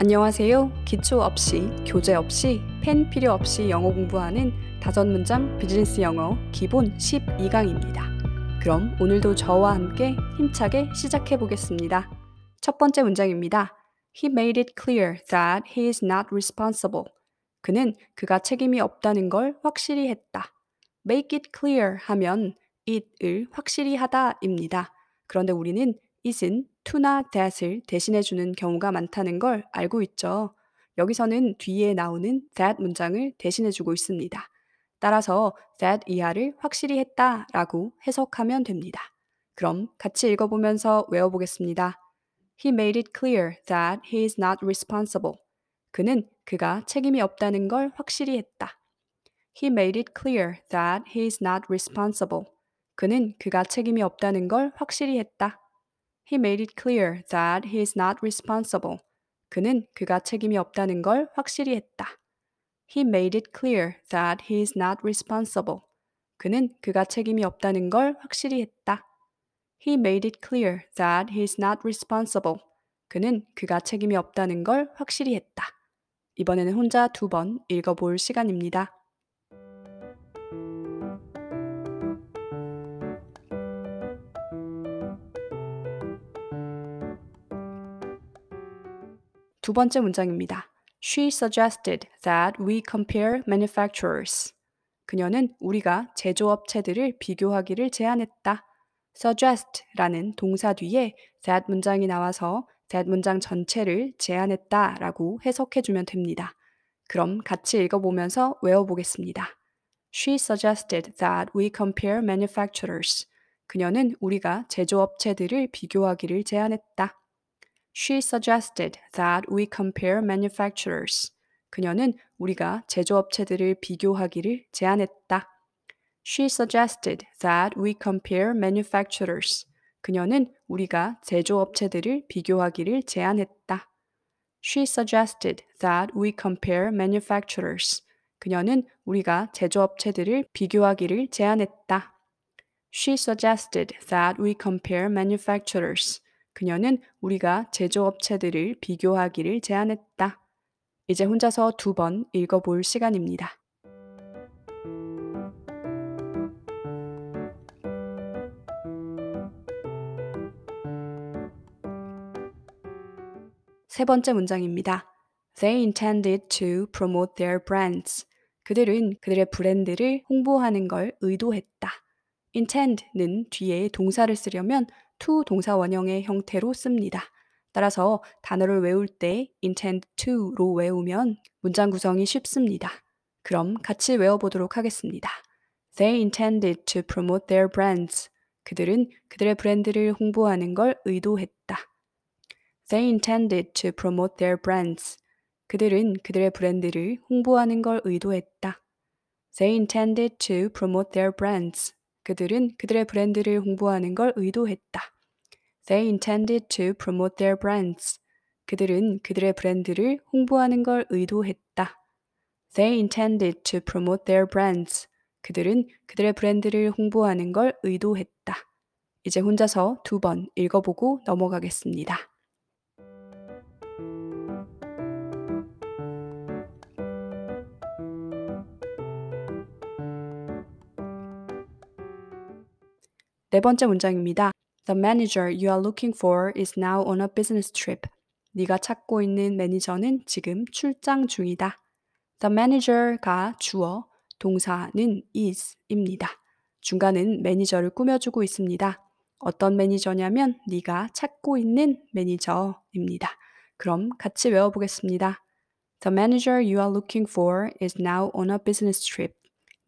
안녕하세요. 기초 없이, 교재 없이, 펜 필요 없이 영어 공부하는 다섯 문장 비즈니스 영어 기본 12강입니다. 그럼 오늘도 저와 함께 힘차게 시작해 보겠습니다. 첫 번째 문장입니다. He made it clear that he is not responsible. 그는 그가 책임이 없다는 걸 확실히 했다. make it clear 하면 it을 확실히 하다입니다. 그런데 우리는 it은 to나 that을 대신해 주는 경우가 많다는 걸 알고 있죠. 여기서는 뒤에 나오는 that 문장을 대신해 주고 있습니다. 따라서 that 이하를 확실히 했다 라고 해석하면 됩니다. 그럼 같이 읽어보면서 외워보겠습니다. He made it clear that he is not responsible. 그는 그가 책임이 없다는 걸 확실히 했다. He made it clear that he is not responsible. 그는 그가 책임이 없다는 걸 확실히 했다. He made it clear that he is not responsible. 그는 그가 책임이 없다는 걸 확실히 했다. He made it clear that he is not responsible. 그는 그가 책임이 없다는 걸 확실히 했다. He made it clear that he is not responsible. 그는 그가 책임이 없다는 걸 확실히 했다. 이번에는 혼자 두 번 읽어볼 시간입니다. 두 번째 문장입니다. She suggested that we compare manufacturers. 그녀는 우리가 제조업체들을 비교하기를 제안했다. suggest라는 동사 뒤에 that 문장이 나와서 that 문장 전체를 제안했다 라고 해석해 주면 됩니다. 그럼 같이 읽어보면서 외워보겠습니다. She suggested that we compare manufacturers. 그녀는 우리가 제조업체들을 비교하기를 제안했다. She suggested that we compare manufacturers. 그녀는 우리가 제조업체들을 비교하기를 제안했다. She suggested that we compare manufacturers. 그녀는 우리가 제조업체들을 비교하기를 제안했다. She suggested that we compare manufacturers. 그녀는 우리가 제조업체들을 비교하기를 제안했다. She suggested that we compare manufacturers. 그녀는 우리가 제조업체들을 비교하기를 제안했다. 이제 혼자서 두 번 읽어볼 시간입니다. 세 번째 문장입니다. They intended to promote their brands. 그들은 그들의 브랜드를 홍보하는 걸 의도했다. intend는 뒤에 동사를 쓰려면 to 동사 원형의 형태로 씁니다. 따라서 단어를 외울 때 intend to로 외우면 문장 구성이 쉽습니다. 그럼 같이 외워보도록 하겠습니다. They intended to promote their brands. 그들은 그들의 브랜드를 홍보하는 걸 의도했다. They intended to promote their brands. 그들은 그들의 브랜드를 홍보하는 걸 의도했다. They intended to promote their brands. 그들은 그들의 브랜드를 홍보하는 걸 의도했다. They intended to promote their brands. 그들은 그들의 브랜드를 홍보하는 걸 의도했다. They intended to promote their brands. 그들은 그들의 브랜드를 홍보하는 걸 의도했다. 이제 혼자서 두 번 읽어보고 넘어가겠습니다. 네 번째 문장입니다. The manager you are looking for is now on a business trip. 네가 찾고 있는 매니저는 지금 출장 중이다. The manager가 주어, 동사는 is입니다. 중간은 매니저를 꾸며주고 있습니다. 어떤 매니저냐면 네가 찾고 있는 매니저입니다. 그럼 같이 외워보겠습니다. The manager you are looking for is now on a business trip.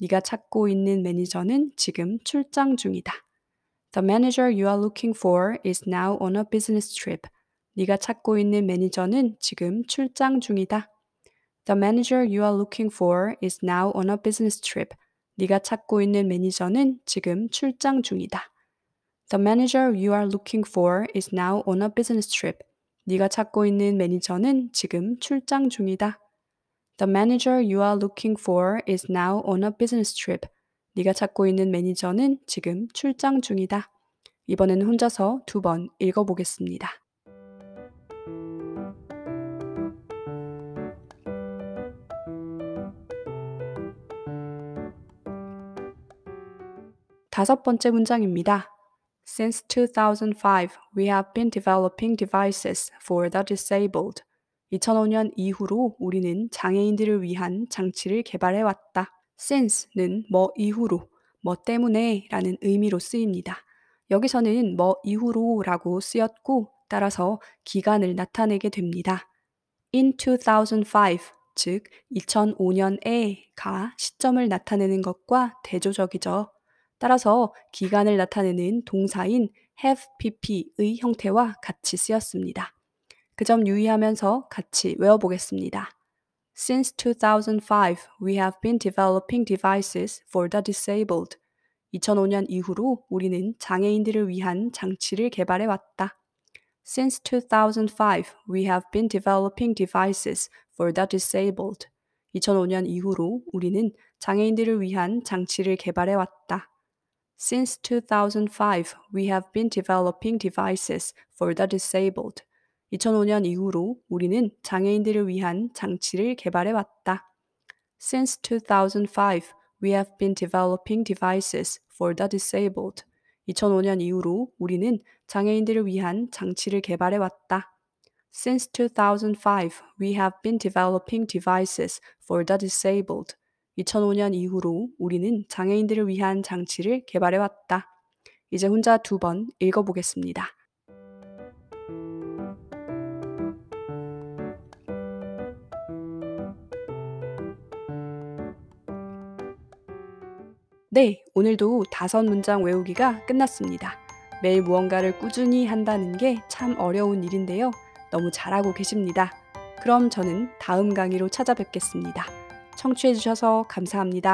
네가 찾고 있는 매니저는 지금 출장 중이다. The manager you are looking for is now on a business trip. 네가 찾고 있는 매니저는 지금 출장 중이다. The manager you are looking for is now on a business trip. 네가 찾고 있는 매니저는 지금 출장 중이다. The manager you are looking for is now on a business trip. 네가 찾고 있는 매니저는 지금 출장 중이다. The manager you are looking for is now on a business trip. 네가 찾고 있는 매니저는 지금 출장 중이다. 이번에는 혼자서 두 번 읽어보겠습니다. 다섯 번째 문장입니다. Since 2005, we have been developing devices for the disabled. 2005년 이후로 우리는 장애인들을 위한 장치를 개발해 왔다. Since는 뭐 이후로, 뭐 때문에 라는 의미로 쓰입니다. 여기서는 뭐 이후로 라고 쓰였고 따라서 기간을 나타내게 됩니다. in 2005, 즉 2005년에가 시점을 나타내는 것과 대조적이죠. 따라서 기간을 나타내는 동사인 have pp의 형태와 같이 쓰였습니다. 그 점 유의하면서 같이 외워보겠습니다. Since 2005, we have been developing devices for the disabled. 2005년 이후로 우리는 장애인들을 위한 장치를 개발해 왔다. Since 2005, we have been developing devices for the disabled. 2005년 이후로 우리는 장애인들을 위한 장치를 개발해 왔다. Since 2005, we have been developing devices for the disabled. 2005년 이후로 우리는 장애인들을 위한 장치를 개발해 왔다. Since 2005, we have been developing devices for the disabled. 2005년 이후로 우리는 장애인들을 위한 장치를 개발해 왔다. Since 2005, we have been developing devices for the disabled. 2005년 이후로 우리는 장애인들을 위한 장치를 개발해 왔다. 이제 혼자 두 번 읽어보겠습니다. 네, 오늘도 다섯 문장 외우기가 끝났습니다. 매일 무언가를 꾸준히 한다는 게 참 어려운 일인데요. 너무 잘하고 계십니다. 그럼 저는 다음 강의로 찾아뵙겠습니다. 청취해주셔서 감사합니다.